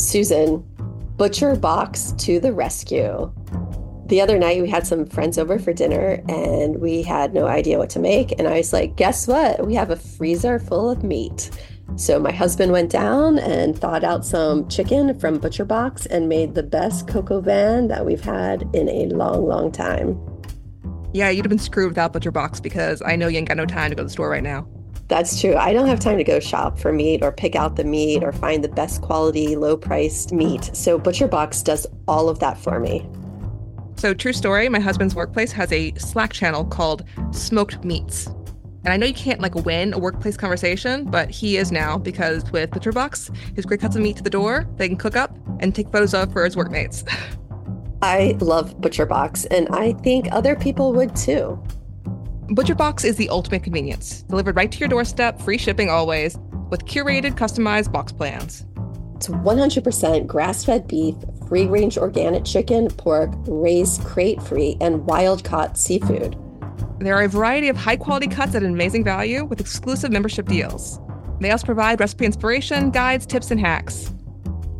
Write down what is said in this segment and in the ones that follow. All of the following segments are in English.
Susan, Butcher Box to the rescue. The other night, we had some friends over for dinner and we had no idea what to make. And I was like, guess what? We have a freezer full of meat. So my husband went down and thawed out some chicken from Butcher Box and made the best coq au vin that we've had in a long, long time. Yeah, you'd have been screwed without Butcher Box because I know you ain't got no time to go to the store right now. That's true. I don't have time to go shop for meat or pick out the meat or find the best quality, low priced meat. So Butcher Box does all of that for me. So, true story my husband's workplace has a Slack channel called Smoked Meats. And I know you can't like win a workplace conversation, but he is now because with Butcher Box, his great cuts of meat to the door, they can cook up and take photos of for his workmates. I love Butcher Box, and I think other people would too. Butcher Box is the ultimate convenience, delivered right to your doorstep, free shipping always, with curated, customized box plans. It's 100% grass fed beef, free range organic chicken, pork, raised crate free, and wild caught seafood. There are a variety of high quality cuts at an amazing value with exclusive membership deals. They also provide recipe inspiration, guides, tips, and hacks.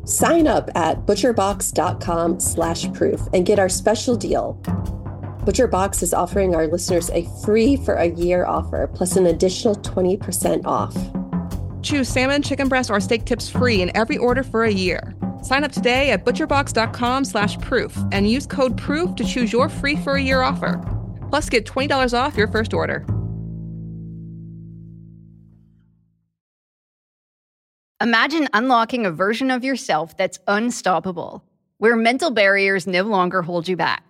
Sign up at butcherbox.com slash proof and get our special deal. ButcherBox is offering our listeners a free for a year offer plus an additional 20% off. Choose salmon, chicken breast, or steak tips free in every order for a year. Sign up today at butcherbox.com slash proof and use code PROOF to choose your free for a year offer. Plus, get $20 off your first order. Imagine unlocking a version of yourself that's unstoppable, where mental barriers no longer hold you back.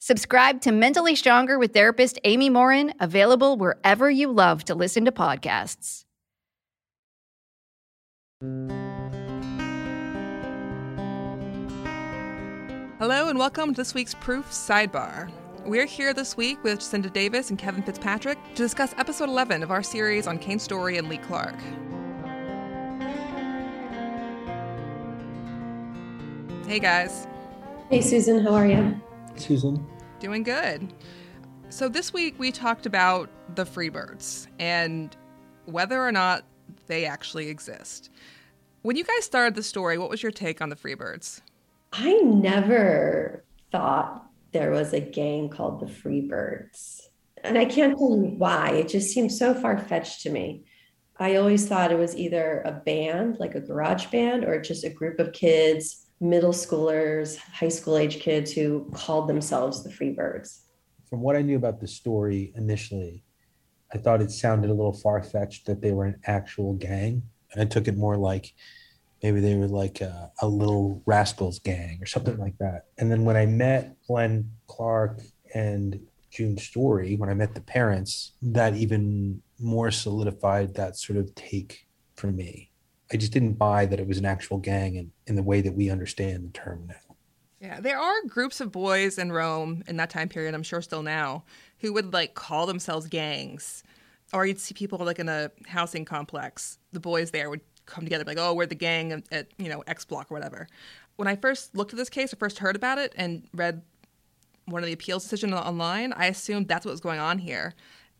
Subscribe to Mentally Stronger with therapist Amy Morin, available wherever you love to listen to podcasts. Hello, and welcome to this week's Proof Sidebar. We're here this week with Jacinda Davis and Kevin Fitzpatrick to discuss episode 11 of our series on Kane Story and Lee Clark. Hey, guys. Hey, Susan, how are you? Susan. Doing good. So, this week we talked about the Freebirds and whether or not they actually exist. When you guys started the story, what was your take on the Freebirds? I never thought there was a gang called the Freebirds. And I can't tell you why. It just seems so far fetched to me. I always thought it was either a band, like a garage band, or just a group of kids, middle schoolers, high school age kids who called themselves the Freebirds. From what I knew about the story initially, I thought it sounded a little far fetched that they were an actual gang. And I took it more like maybe they were like a, a, little rascals gang or something like that. And then when I met Glenn Clark and June Story, when I met the parents, that even more solidified that sort of take for me. I just didn't buy that it was an actual gang in, in the way that we understand the term now. Yeah, there are groups of boys in Rome in that time period, I'm sure still now, who would like call themselves gangs. Or you'd see people like in a housing complex. The boys there would come together like, oh, we're the gang at, at you know X block or whatever. When I first looked at this case, I first heard about it and read one of the appeals decision online, I assumed that's what was going on here.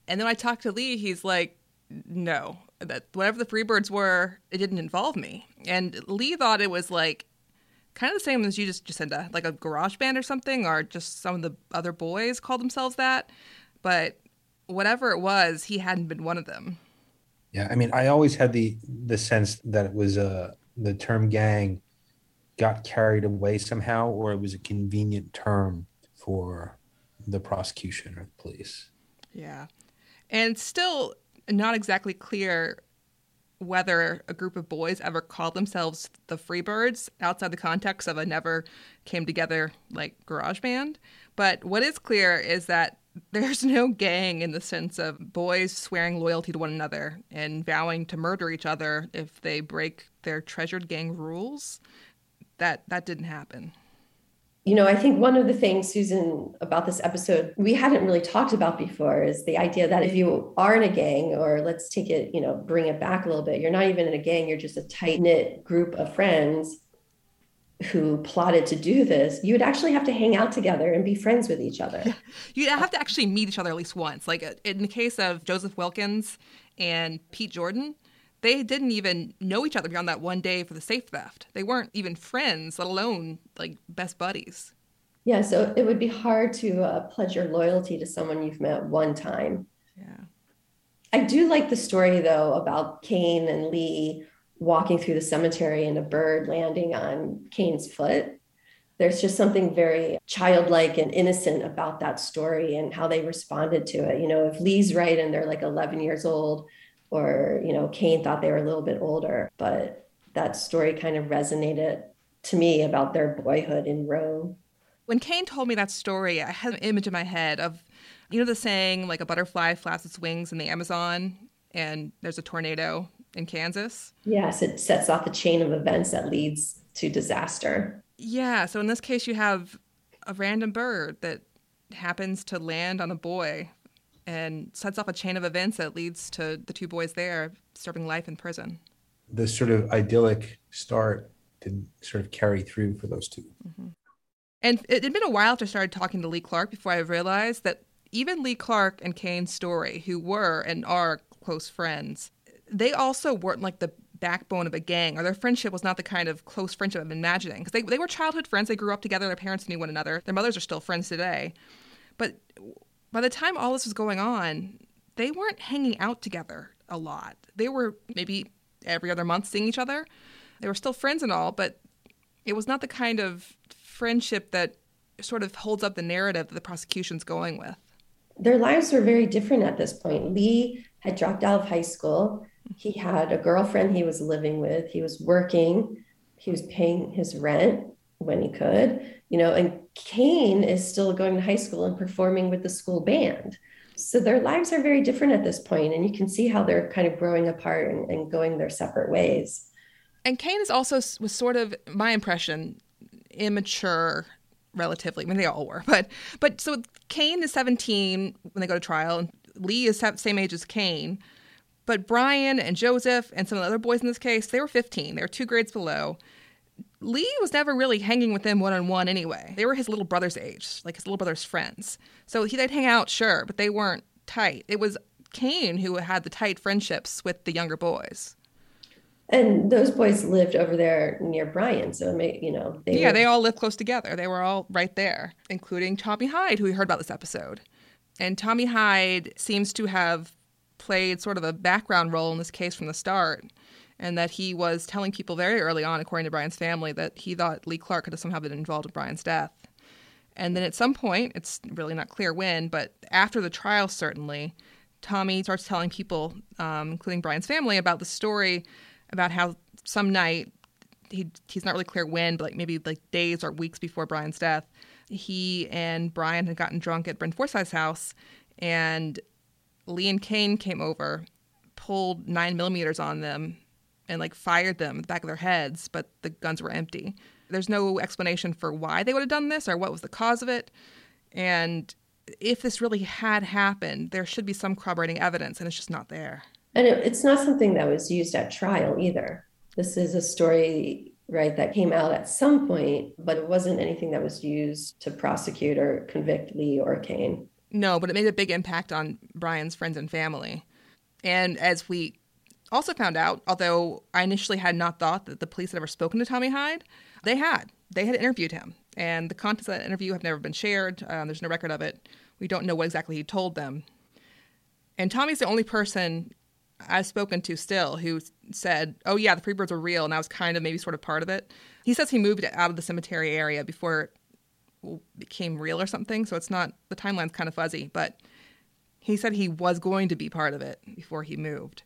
And then I talked to Lee, he's like, no, that whatever the Freebirds were, it didn't involve me. And Lee thought it was like kind of the same as you just just said, like a garage band or something, or just some of the other boys called themselves that. But whatever it was, he hadn't been one of them. Yeah, I mean, I always had the the sense that it was a the term gang got carried away somehow, or it was a convenient term for the prosecution or the police. Yeah. And still not exactly clear whether a group of boys ever called themselves the Freebirds outside the context of a never came together like garage band. But what is clear is that there's no gang in the sense of boys swearing loyalty to one another and vowing to murder each other if they break their treasured gang rules. That that didn't happen. You know, I think one of the things, Susan, about this episode we hadn't really talked about before is the idea that if you are in a gang, or let's take it, you know, bring it back a little bit, you're not even in a gang, you're just a tight knit group of friends who plotted to do this, you would actually have to hang out together and be friends with each other. You'd have to actually meet each other at least once. Like in the case of Joseph Wilkins and Pete Jordan, they didn't even know each other beyond that one day for the safe theft. They weren't even friends, let alone like best buddies. Yeah, so it would be hard to uh, pledge your loyalty to someone you've met one time. Yeah. I do like the story though about Kane and Lee walking through the cemetery and a bird landing on Kane's foot. There's just something very childlike and innocent about that story and how they responded to it. You know, if Lee's right and they're like 11 years old, or you know Kane thought they were a little bit older but that story kind of resonated to me about their boyhood in rome. When Kane told me that story i had an image in my head of you know the saying like a butterfly flaps its wings in the amazon and there's a tornado in kansas? Yes it sets off a chain of events that leads to disaster. Yeah so in this case you have a random bird that happens to land on a boy and sets off a chain of events that leads to the two boys there serving life in prison. The sort of idyllic start didn't sort of carry through for those 2 mm-hmm. And it had been a while after I started talking to Lee Clark before I realized that even Lee Clark and Kane Story, who were and are close friends, they also weren't like the backbone of a gang, or their friendship was not the kind of close friendship I'm imagining. Because they, they were childhood friends, they grew up together, their parents knew one another, their mothers are still friends today. But by the time all this was going on, they weren't hanging out together a lot. They were maybe every other month seeing each other. They were still friends and all, but it was not the kind of friendship that sort of holds up the narrative that the prosecution's going with. Their lives were very different at this point. Lee had dropped out of high school. He had a girlfriend he was living with. He was working. He was paying his rent when he could, you know, and Kane is still going to high school and performing with the school band. So their lives are very different at this point, and you can see how they're kind of growing apart and, and going their separate ways. And Kane is also was sort of my impression immature relatively. I mean, they all were, but but so Kane is 17 when they go to trial, and Lee is same age as Kane. But Brian and Joseph and some of the other boys in this case, they were 15. They were two grades below. Lee was never really hanging with them one on one anyway. They were his little brother's age, like his little brother's friends. So he, they'd hang out, sure, but they weren't tight. It was Kane who had the tight friendships with the younger boys. And those boys lived over there near Brian, so may, you know they yeah, were... they all lived close together. They were all right there, including Tommy Hyde, who we heard about this episode. And Tommy Hyde seems to have played sort of a background role in this case from the start and that he was telling people very early on, according to Brian's family, that he thought Lee Clark could have somehow been involved in Brian's death. And then at some point, it's really not clear when, but after the trial, certainly, Tommy starts telling people, um, including Brian's family, about the story about how some night, he, he's not really clear when, but like maybe like days or weeks before Brian's death, he and Brian had gotten drunk at Bryn Forsyth's house, and Lee and Kane came over, pulled nine millimeters on them, and like fired them in the back of their heads, but the guns were empty. There's no explanation for why they would have done this or what was the cause of it. And if this really had happened, there should be some corroborating evidence, and it's just not there. And it, it's not something that was used at trial either. This is a story, right, that came out at some point, but it wasn't anything that was used to prosecute or convict Lee or Kane. No, but it made a big impact on Brian's friends and family. And as we also found out, although I initially had not thought that the police had ever spoken to Tommy Hyde, they had. They had interviewed him. And the contents of that interview have never been shared. Um, there's no record of it. We don't know what exactly he told them. And Tommy's the only person I've spoken to still who said, oh, yeah, the Freebirds were real. And I was kind of maybe sort of part of it. He says he moved out of the cemetery area before it became real or something. So it's not the timeline's kind of fuzzy, but he said he was going to be part of it before he moved.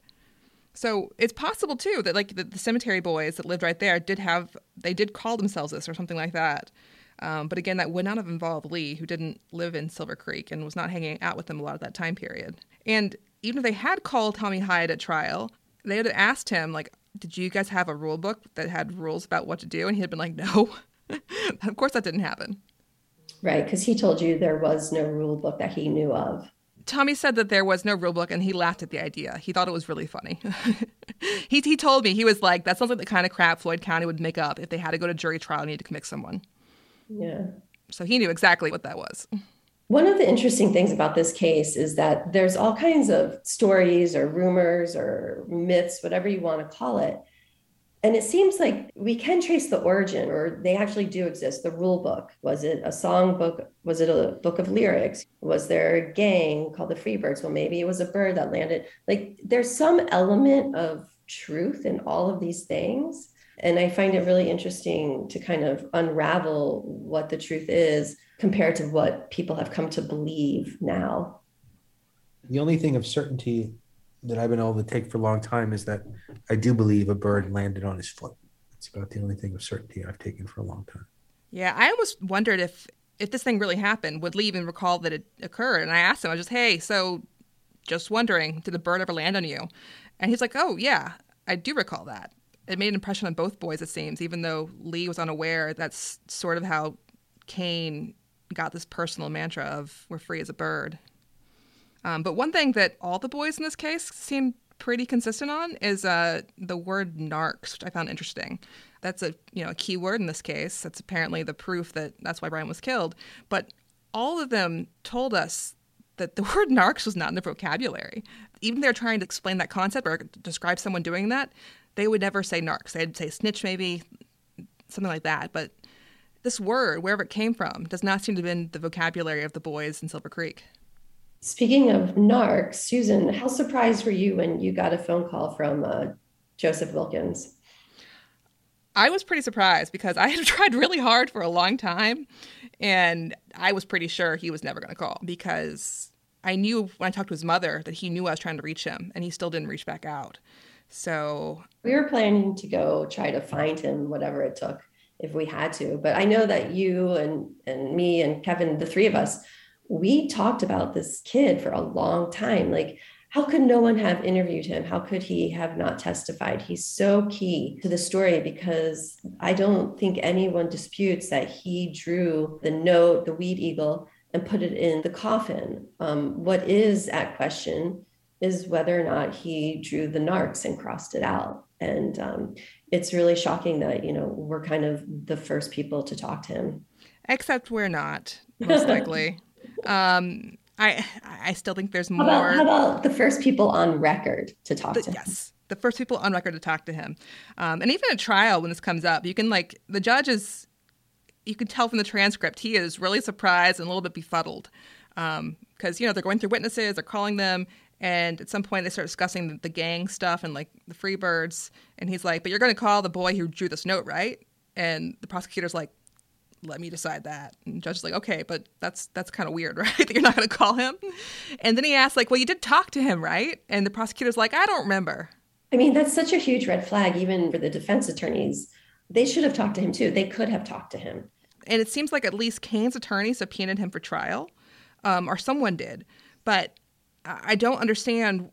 So it's possible too that like the, the cemetery boys that lived right there did have they did call themselves this or something like that. Um, but again, that would not have involved Lee, who didn't live in Silver Creek and was not hanging out with them a lot of that time period. And even if they had called Tommy Hyde at trial, they would have asked him like, "Did you guys have a rule book that had rules about what to do?" And he had been like, "No." of course, that didn't happen. Right, because he told you there was no rule book that he knew of. Tommy said that there was no rule book and he laughed at the idea. He thought it was really funny. he, he told me, he was like, that sounds like the kind of crap Floyd County would make up if they had to go to jury trial and need to convict someone. Yeah. So he knew exactly what that was. One of the interesting things about this case is that there's all kinds of stories or rumors or myths, whatever you want to call it, and it seems like we can trace the origin or they actually do exist. The rule book was it a song book? Was it a book of lyrics? Was there a gang called the freebirds? Well maybe it was a bird that landed. Like there's some element of truth in all of these things. And i find it really interesting to kind of unravel what the truth is compared to what people have come to believe now. The only thing of certainty that I've been able to take for a long time is that I do believe a bird landed on his foot. It's about the only thing of certainty I've taken for a long time. Yeah, I almost wondered if if this thing really happened, would Lee even recall that it occurred? And I asked him, I was just, hey, so just wondering, did the bird ever land on you? And he's like, oh yeah, I do recall that. It made an impression on both boys, it seems, even though Lee was unaware. That's sort of how Kane got this personal mantra of "We're free as a bird." Um, but one thing that all the boys in this case seem pretty consistent on is uh, the word narcs, which I found interesting. That's a you know a key word in this case. That's apparently the proof that that's why Brian was killed. But all of them told us that the word narcs was not in the vocabulary. Even they're trying to explain that concept or describe someone doing that, they would never say narcs. They'd say snitch, maybe something like that. But this word, wherever it came from, does not seem to have been the vocabulary of the boys in Silver Creek. Speaking of narcs, Susan, how surprised were you when you got a phone call from uh, Joseph Wilkins? I was pretty surprised because I had tried really hard for a long time and I was pretty sure he was never going to call because I knew when I talked to his mother that he knew I was trying to reach him and he still didn't reach back out. So we were planning to go try to find him, whatever it took, if we had to. But I know that you and, and me and Kevin, the three of us, we talked about this kid for a long time. Like, how could no one have interviewed him? How could he have not testified? He's so key to the story because I don't think anyone disputes that he drew the note, the weed eagle, and put it in the coffin. Um, what is at question is whether or not he drew the narcs and crossed it out. And um, it's really shocking that, you know, we're kind of the first people to talk to him. Except we're not, most likely. Um, I I still think there's more. How about, how about, the first people on record to talk the, to him? Yes, the first people on record to talk to him. Um, and even at trial, when this comes up, you can like the judge is. You can tell from the transcript he is really surprised and a little bit befuddled because um, you know they're going through witnesses, they're calling them, and at some point they start discussing the, the gang stuff and like the Freebirds, and he's like, "But you're going to call the boy who drew this note, right?" And the prosecutor's like, let me decide that. And judge is like, okay, but that's that's kind of weird, right? that you're not going to call him. And then he asks, like, well, you did talk to him, right? And the prosecutor's like, I don't remember. I mean, that's such a huge red flag, even for the defense attorneys. They should have talked to him too. They could have talked to him. And it seems like at least Kane's attorney subpoenaed him for trial, um, or someone did. But I don't understand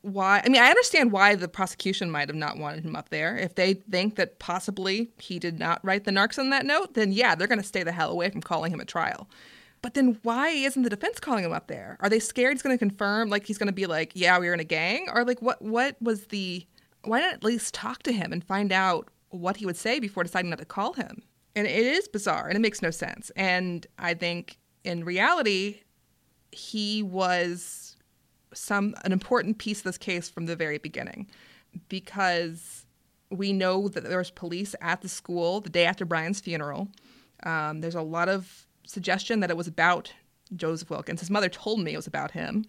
why i mean i understand why the prosecution might have not wanted him up there. If they think that possibly he did not write the narcs on that note then yeah they're going to stay the hell away from calling him a trial. But then why isn't the defense calling him up there? Are they scared he's going to confirm like he's going to be like yeah we were in a gang? Or like what what was the why not at least talk to him and find out what he would say before deciding not to call him? And it is bizarre and it makes no sense. And i think in reality he was some an important piece of this case from the very beginning because we know that there was police at the school the day after Brian's funeral. Um, there's a lot of suggestion that it was about Joseph Wilkins. His mother told me it was about him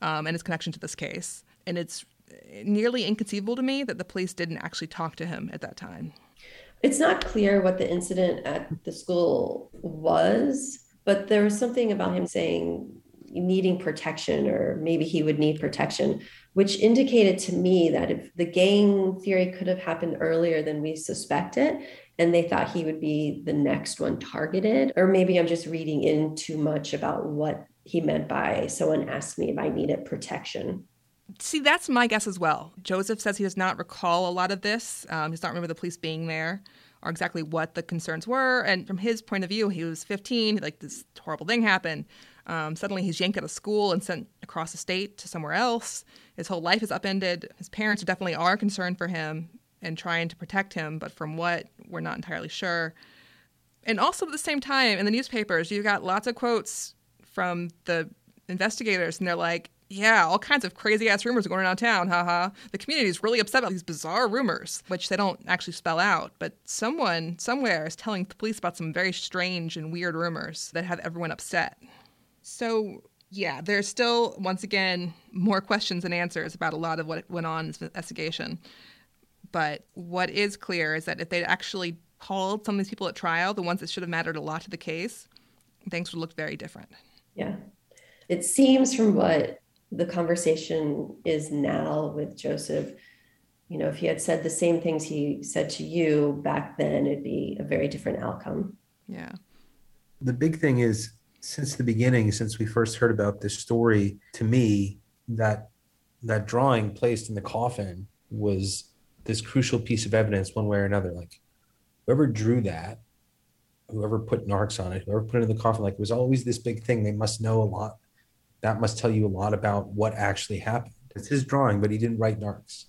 um, and his connection to this case. And it's nearly inconceivable to me that the police didn't actually talk to him at that time. It's not clear what the incident at the school was, but there was something about him saying needing protection, or maybe he would need protection, which indicated to me that if the gang theory could have happened earlier than we suspected, and they thought he would be the next one targeted, or maybe I'm just reading in too much about what he meant by someone asked me if I needed protection. See, that's my guess as well. Joseph says he does not recall a lot of this. Um, he does not remember the police being there or exactly what the concerns were. And from his point of view, he was 15, like this horrible thing happened. Um, suddenly he's yanked out of school and sent across the state to somewhere else. His whole life is upended. His parents definitely are concerned for him and trying to protect him, but from what, we're not entirely sure. And also at the same time, in the newspapers, you've got lots of quotes from the investigators, and they're like, yeah, all kinds of crazy ass rumors are going around town. Haha. The community is really upset about these bizarre rumors, which they don't actually spell out. But someone somewhere is telling the police about some very strange and weird rumors that have everyone upset. So, yeah, there's still, once again, more questions than answers about a lot of what went on in this investigation. But what is clear is that if they'd actually called some of these people at trial, the ones that should have mattered a lot to the case, things would look very different. Yeah. It seems from what the conversation is now with Joseph. You know, if he had said the same things he said to you back then, it'd be a very different outcome. Yeah. The big thing is since the beginning, since we first heard about this story, to me, that that drawing placed in the coffin was this crucial piece of evidence one way or another. Like whoever drew that, whoever put narcs on it, whoever put it in the coffin, like it was always this big thing. They must know a lot that must tell you a lot about what actually happened. It's his drawing, but he didn't write narcs.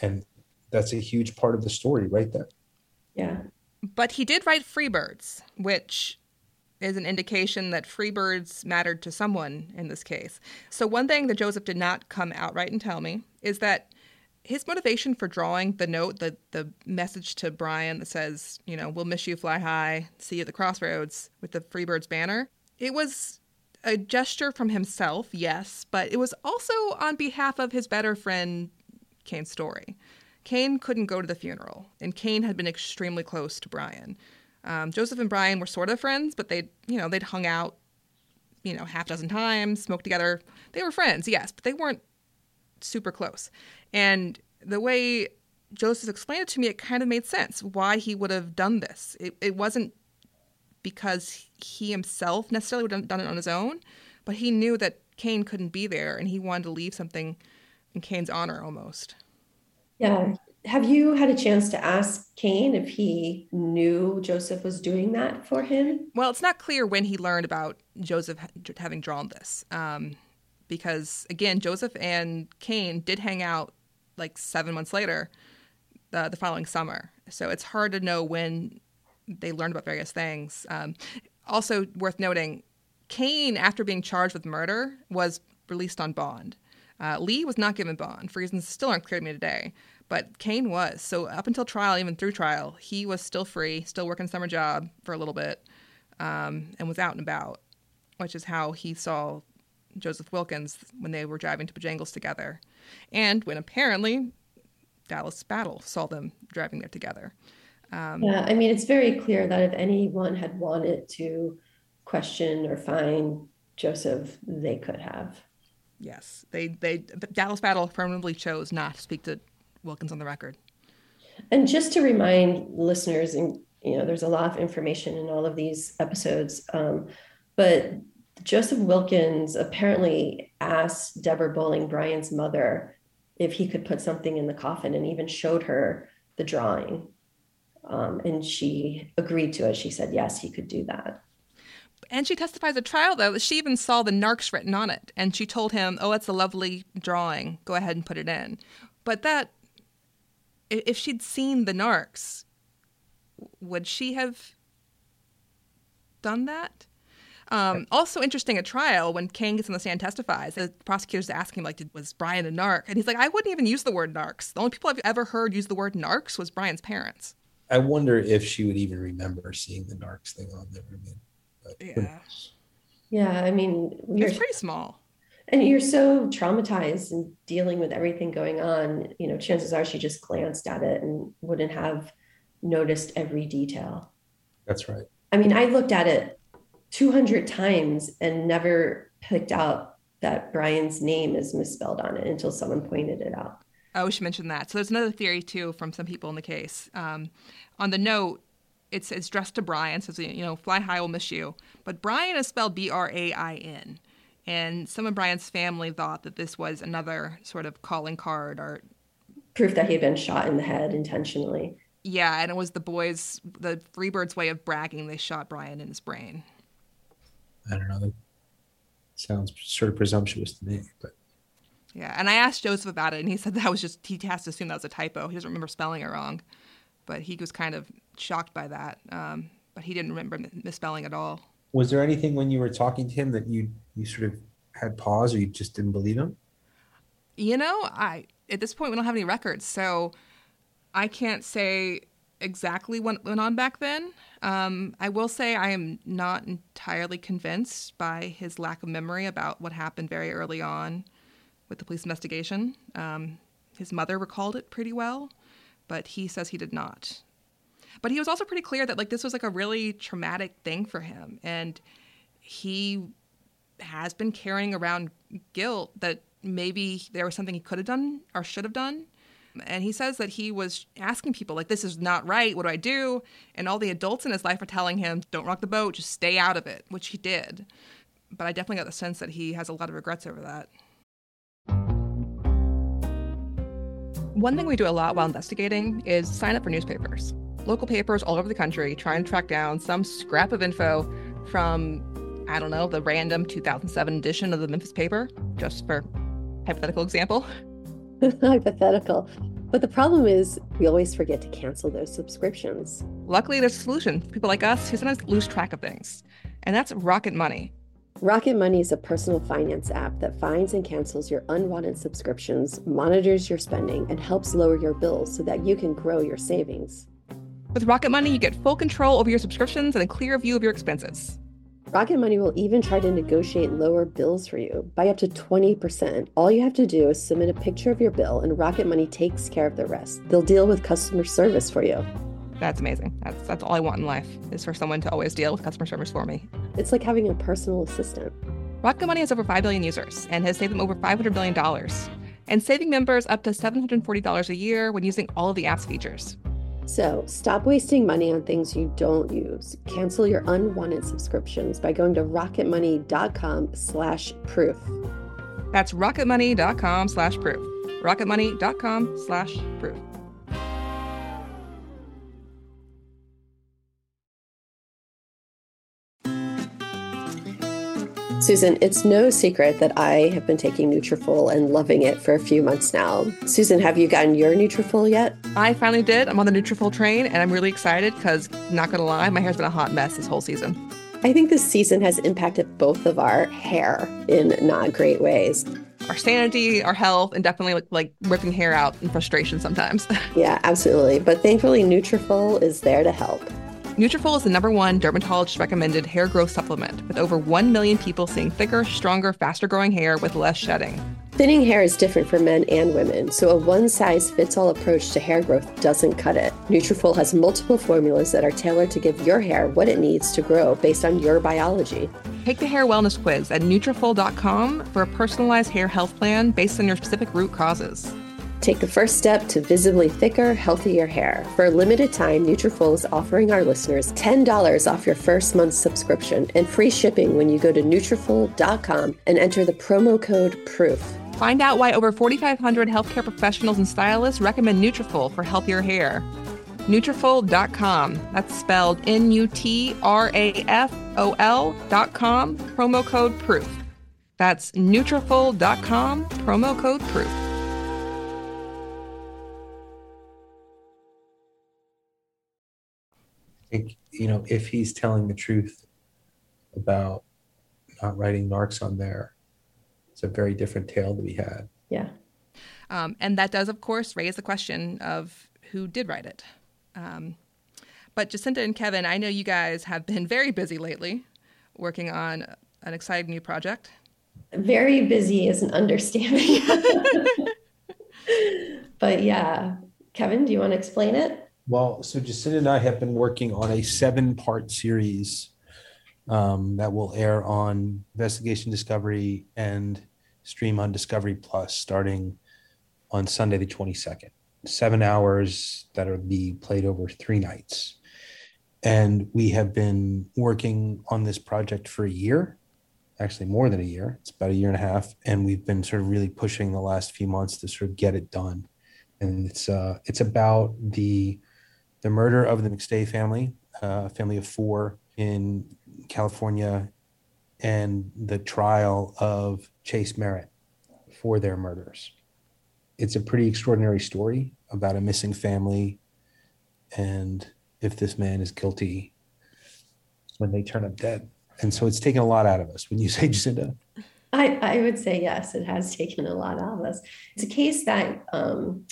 And that's a huge part of the story right there. Yeah. But he did write Freebirds, which is an indication that Freebirds mattered to someone in this case. So, one thing that Joseph did not come outright and tell me is that his motivation for drawing the note, the, the message to Brian that says, you know, we'll miss you, fly high, see you at the crossroads with the Freebirds banner, it was a gesture from himself, yes, but it was also on behalf of his better friend, Kane Story. Kane couldn't go to the funeral, and Kane had been extremely close to Brian. Um, Joseph and Brian were sort of friends, but they'd, you know, they'd hung out, you know, half dozen times, smoked together. They were friends, yes, but they weren't super close. And the way Joseph explained it to me, it kind of made sense why he would have done this. It, it wasn't because he himself necessarily would have done it on his own, but he knew that Kane couldn't be there and he wanted to leave something in Kane's honor almost. Yeah. Have you had a chance to ask Kane if he knew Joseph was doing that for him? Well, it's not clear when he learned about Joseph having drawn this. Um, because, again, Joseph and Kane did hang out like seven months later, uh, the following summer. So it's hard to know when they learned about various things. Um, also worth noting, Kane, after being charged with murder, was released on bond. Uh, Lee was not given bond for reasons still aren't clear to me today, but Kane was. So up until trial, even through trial, he was still free, still working summer job for a little bit, um, and was out and about, which is how he saw Joseph Wilkins when they were driving to Bojangles together, and when apparently Dallas Battle saw them driving there together. Um, yeah, I mean, it's very clear that if anyone had wanted to question or find Joseph, they could have. Yes, they they Dallas Battle affirmatively chose not to speak to Wilkins on the record. And just to remind listeners, and you know, there's a lot of information in all of these episodes, um, but Joseph Wilkins apparently asked Deborah Bowling, Brian's mother, if he could put something in the coffin, and even showed her the drawing. Um, and she agreed to it. She said, yes, he could do that. And she testifies at trial, though, that she even saw the narcs written on it. And she told him, oh, it's a lovely drawing. Go ahead and put it in. But that, if she'd seen the narcs, would she have done that? Um, also interesting at trial when Kane gets on the stand testifies, the prosecutors ask him like, "Was Brian a narc?" And he's like, "I wouldn't even use the word narcs. The only people I've ever heard use the word narcs was Brian's parents." I wonder if she would even remember seeing the Narcs thing on there. yeah. Yeah, I mean, it's pretty small. And you're so traumatized and dealing with everything going on. You know, chances are she just glanced at it and wouldn't have noticed every detail. That's right. I mean, I looked at it 200 times and never picked out that Brian's name is misspelled on it until someone pointed it out. Oh, we should mention that. So there's another theory too from some people in the case. Um, on the note, it's it's addressed to Brian, says you know, fly high, will miss you. But Brian is spelled B R A I N, and some of Brian's family thought that this was another sort of calling card or proof that he had been shot in the head intentionally. Yeah, and it was the boys, the Freebirds' way of bragging they shot Brian in his brain. I don't know. That sounds sort of presumptuous to me, but. Yeah, and I asked Joseph about it, and he said that was just he has to assume that was a typo. He doesn't remember spelling it wrong, but he was kind of shocked by that. Um, but he didn't remember misspelling at all. Was there anything when you were talking to him that you you sort of had pause, or you just didn't believe him? You know, I at this point we don't have any records, so I can't say exactly what went on back then. Um, I will say I am not entirely convinced by his lack of memory about what happened very early on with the police investigation. Um, his mother recalled it pretty well, but he says he did not. But he was also pretty clear that like this was like a really traumatic thing for him, and he has been carrying around guilt that maybe there was something he could have done or should have done and he says that he was asking people, like, this is not right. What do I do? And all the adults in his life are telling him, don't rock the boat, just stay out of it, which he did. But I definitely got the sense that he has a lot of regrets over that. One thing we do a lot while investigating is sign up for newspapers. Local papers all over the country trying to track down some scrap of info from, I don't know, the random 2007 edition of the Memphis paper, just for hypothetical example. hypothetical. But the problem is, we always forget to cancel those subscriptions. Luckily, there's a solution for people like us who sometimes lose track of things, and that's Rocket Money. Rocket Money is a personal finance app that finds and cancels your unwanted subscriptions, monitors your spending, and helps lower your bills so that you can grow your savings. With Rocket Money, you get full control over your subscriptions and a clear view of your expenses. Rocket Money will even try to negotiate lower bills for you by up to 20%. All you have to do is submit a picture of your bill, and Rocket Money takes care of the rest. They'll deal with customer service for you. That's amazing. That's that's all I want in life is for someone to always deal with customer service for me. It's like having a personal assistant. Rocket Money has over 5 billion users and has saved them over $500 billion, and saving members up to $740 a year when using all of the app's features. So stop wasting money on things you don't use. Cancel your unwanted subscriptions by going to rocketmoney.com slash proof. That's rocketmoney.com slash proof. rocketmoney.com slash proof. Susan, it's no secret that I have been taking Nutrafol and loving it for a few months now. Susan, have you gotten your Nutrafol yet? I finally did. I'm on the Nutrafol train, and I'm really excited because, not gonna lie, my hair's been a hot mess this whole season. I think this season has impacted both of our hair in not great ways. Our sanity, our health, and definitely like, like ripping hair out in frustration sometimes. yeah, absolutely. But thankfully, Nutrafol is there to help. Nutrafol is the number one dermatologist recommended hair growth supplement, with over 1 million people seeing thicker, stronger, faster growing hair with less shedding. Thinning hair is different for men and women, so a one-size-fits-all approach to hair growth doesn't cut it. Nutrafol has multiple formulas that are tailored to give your hair what it needs to grow based on your biology. Take the hair wellness quiz at Nutrafol.com for a personalized hair health plan based on your specific root causes. Take the first step to visibly thicker, healthier hair. For a limited time, Nutrafol is offering our listeners $10 off your first month's subscription and free shipping when you go to Nutrafol.com and enter the promo code PROOF. Find out why over 4,500 healthcare professionals and stylists recommend Nutrafol for healthier hair. Nutrafol.com. That's spelled dot com. Promo code PROOF. That's Nutrafol.com. Promo code PROOF. Think you know if he's telling the truth about not writing narcs on there, it's a very different tale to be had. Yeah. Um, and that does, of course, raise the question of who did write it. Um, but Jacinda and Kevin, I know you guys have been very busy lately working on an exciting new project. Very busy is an understatement. but yeah, Kevin, do you want to explain it? Well, so Jacinda and I have been working on a seven part series um, that will air on Investigation Discovery and stream on Discovery Plus starting on Sunday, the 22nd. Seven hours that will be played over three nights. And we have been working on this project for a year, actually more than a year. It's about a year and a half. And we've been sort of really pushing the last few months to sort of get it done. And it's uh, it's about the the murder of the McStay family, uh, a uh, family of four in California, and the trial of Chase Merritt for their murders. It's a pretty extraordinary story about a missing family and if this man is guilty when they turn up dead. And so it's taken a lot out of us. When you say Jacinda? I, I would say yes, it has taken a lot out of us. It's a case that um,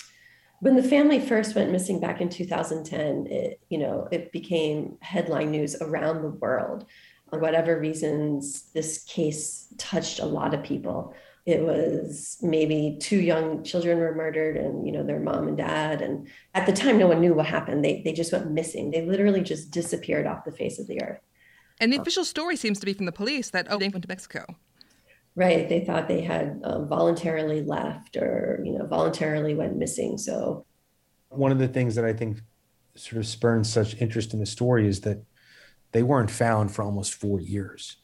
when the family first went missing back in 2010, it, you know, it became headline news around the world. For whatever reasons, this case touched a lot of people. It was maybe two young children were murdered and you know their mom and dad. And at the time no one knew what happened. They, they just went missing. They literally just disappeared off the face of the earth. And the um, official story seems to be from the police that oh they went to mexico right they thought they had um, voluntarily left or you know voluntarily went missing so one of the things that i think sort of spurns such interest in the story is that they weren't found for almost four years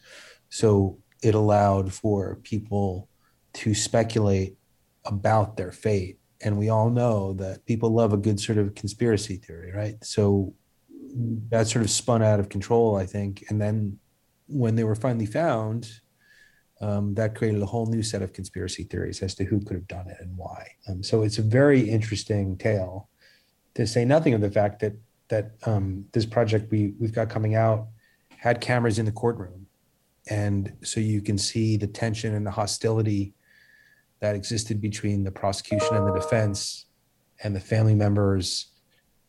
so it allowed for people to speculate about their fate. And we all know that people love a good sort of conspiracy theory, right? So that sort of spun out of control, I think. And then when they were finally found, um, that created a whole new set of conspiracy theories as to who could have done it and why. Um, so it's a very interesting tale. To say nothing of the fact that that um, this project we we've got coming out had cameras in the courtroom, and so you can see the tension and the hostility that existed between the prosecution and the defense and the family members.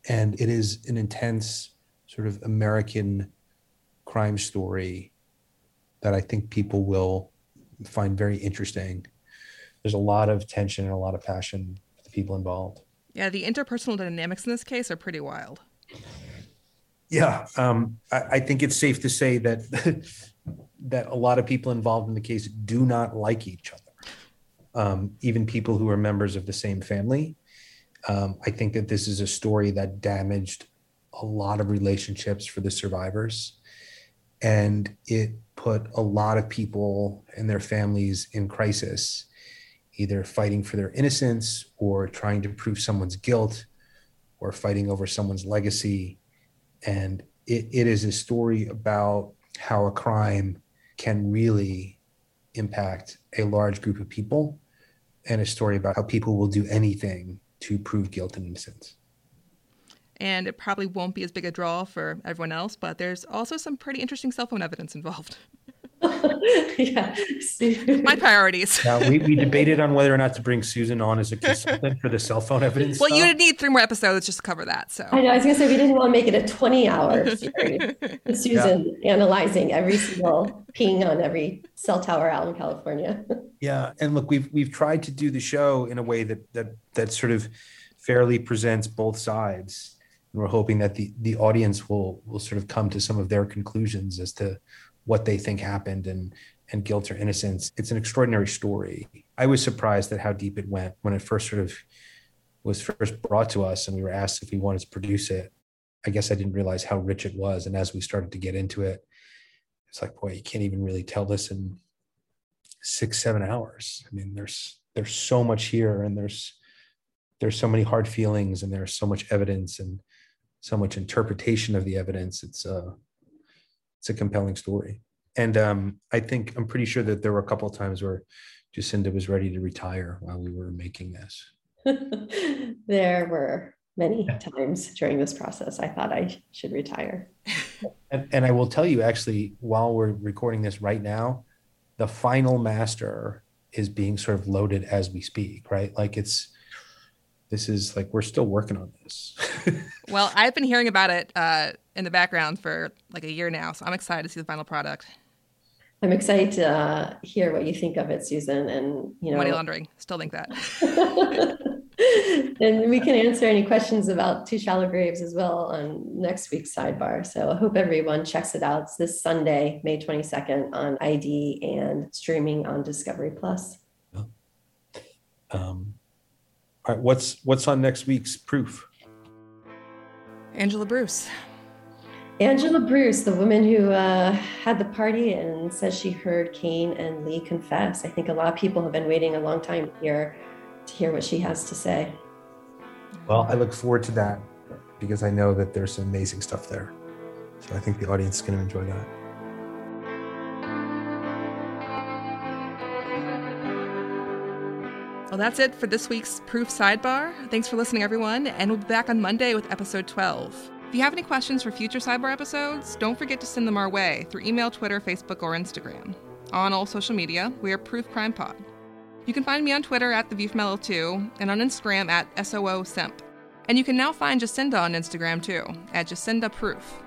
And it is an intense sort of American crime story that I think people will find very interesting. There's a lot of tension and a lot of passion for the people involved. Yeah, the interpersonal dynamics in this case are pretty wild. Yeah, um, I, I, think it's safe to say that that a lot of people involved in the case do not like each other um, even people who are members of the same family. Um, I think that this is a story that damaged a lot of relationships for the survivors. And it put a lot of people and their families in crisis, either fighting for their innocence or trying to prove someone's guilt or fighting over someone's legacy. And it, it is a story about how a crime can really impact a large group of people and a story about how people will do anything to prove guilt and innocence. And it probably won't be as big a draw for everyone else, but there's also some pretty interesting cell phone evidence involved. yeah. My priorities. Now, we, we debated on whether or not to bring Susan on as a consultant for the cell phone evidence. Well, you'd need three more episodes just to cover that. So I know. I was going to say we didn't want to make it a 20 hour series Susan yeah. analyzing every single ping on every cell tower out in California. yeah. And look, we've we've tried to do the show in a way that that that sort of fairly presents both sides. We're hoping that the the audience will will sort of come to some of their conclusions as to what they think happened and and guilt or innocence. It's an extraordinary story. I was surprised at how deep it went when it first sort of was first brought to us and we were asked if we wanted to produce it. I guess I didn't realize how rich it was. And as we started to get into it, it's like, boy, you can't even really tell this in six, seven hours. I mean, there's there's so much here and there's there's so many hard feelings and there's so much evidence and so much interpretation of the evidence. It's uh it's a compelling story. And um, I think I'm pretty sure that there were a couple of times where Jacinda was ready to retire while we were making this. there were many times during this process I thought I should retire. and, and I will tell you, actually, while we're recording this right now, the final master is being sort of loaded as we speak, right? Like it's this is like we're still working on this. well, I've been hearing about it uh, in the background for like a year now, so I'm excited to see the final product. I'm excited to uh, hear what you think of it, Susan. And you know, money laundering. Still think that. and we can answer any questions about Two Shallow Graves as well on next week's sidebar. So I hope everyone checks it out. It's this Sunday, May 22nd on ID and streaming on Discovery Plus. Um, all right, what's what's on next week's proof? Angela Bruce. Angela Bruce, the woman who uh, had the party and says she heard Kane and Lee confess. I think a lot of people have been waiting a long time here to hear what she has to say. Well, I look forward to that because I know that there's some amazing stuff there. So I think the audience is going to enjoy that. Well, that's it for this week's Proof Sidebar. Thanks for listening, everyone, and we'll be back on Monday with episode 12. If you have any questions for future Sidebar episodes, don't forget to send them our way through email, Twitter, Facebook, or Instagram. On all social media, we are Proof Crime Pod. You can find me on Twitter at The View from LL2 and on Instagram at SOO Simp. And you can now find Jacinda on Instagram too, at Jacinda Proof.